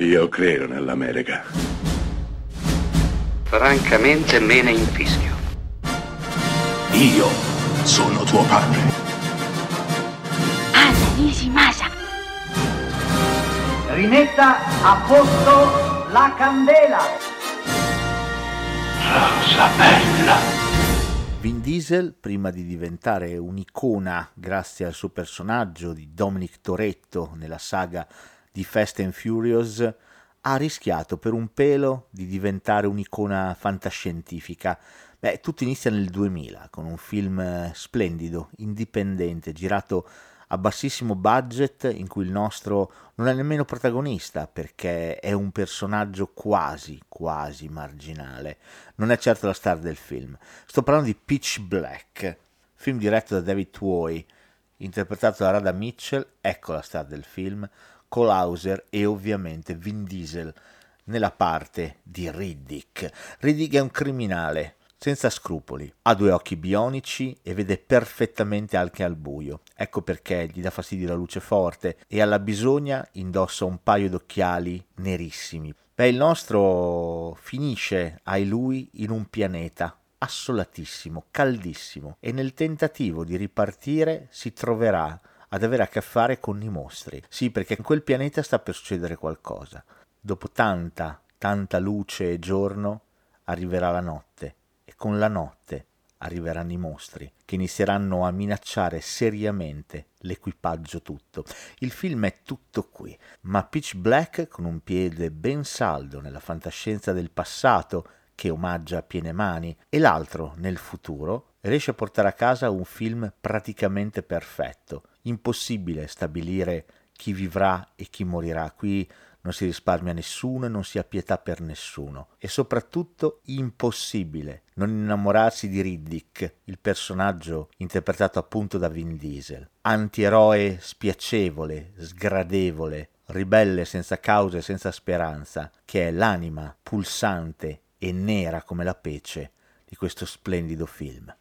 Io credo nell'America. Francamente me ne infischio. Io sono tuo padre. Anna Nishimasa. Rimetta a posto la candela. Rosa bella. Vin Diesel, prima di diventare un'icona grazie al suo personaggio di Dominic Toretto nella saga di Fast and Furious, ha rischiato per un pelo di diventare un'icona fantascientifica. Beh, tutto inizia nel 2000 con un film splendido, indipendente, girato a bassissimo budget in cui il nostro non è nemmeno protagonista perché è un personaggio quasi, quasi marginale. Non è certo la star del film. Sto parlando di Pitch Black, film diretto da David Twoy, interpretato da Rada Mitchell, ecco la star del film, Cole Hauser e ovviamente Vin Diesel nella parte di Riddick. Riddick è un criminale, senza scrupoli. Ha due occhi bionici e vede perfettamente anche al buio. Ecco perché gli dà fastidio la luce forte e alla bisogna indossa un paio d'occhiali nerissimi. Beh, il nostro finisce ai lui in un pianeta assolatissimo, caldissimo e nel tentativo di ripartire si troverà ad avere a che fare con i mostri. Sì, perché in quel pianeta sta per succedere qualcosa. Dopo tanta, tanta luce e giorno arriverà la notte con la notte arriveranno i mostri che inizieranno a minacciare seriamente l'equipaggio tutto. Il film è tutto qui, ma Pitch Black con un piede ben saldo nella fantascienza del passato che omaggia a piene mani e l'altro nel futuro riesce a portare a casa un film praticamente perfetto. Impossibile stabilire chi vivrà e chi morirà. Qui non si risparmia nessuno e non si ha pietà per nessuno. E soprattutto impossibile non innamorarsi di Riddick, il personaggio interpretato appunto da Vin Diesel. Antieroe spiacevole, sgradevole, ribelle senza causa e senza speranza, che è l'anima pulsante e nera come la pece di questo splendido film.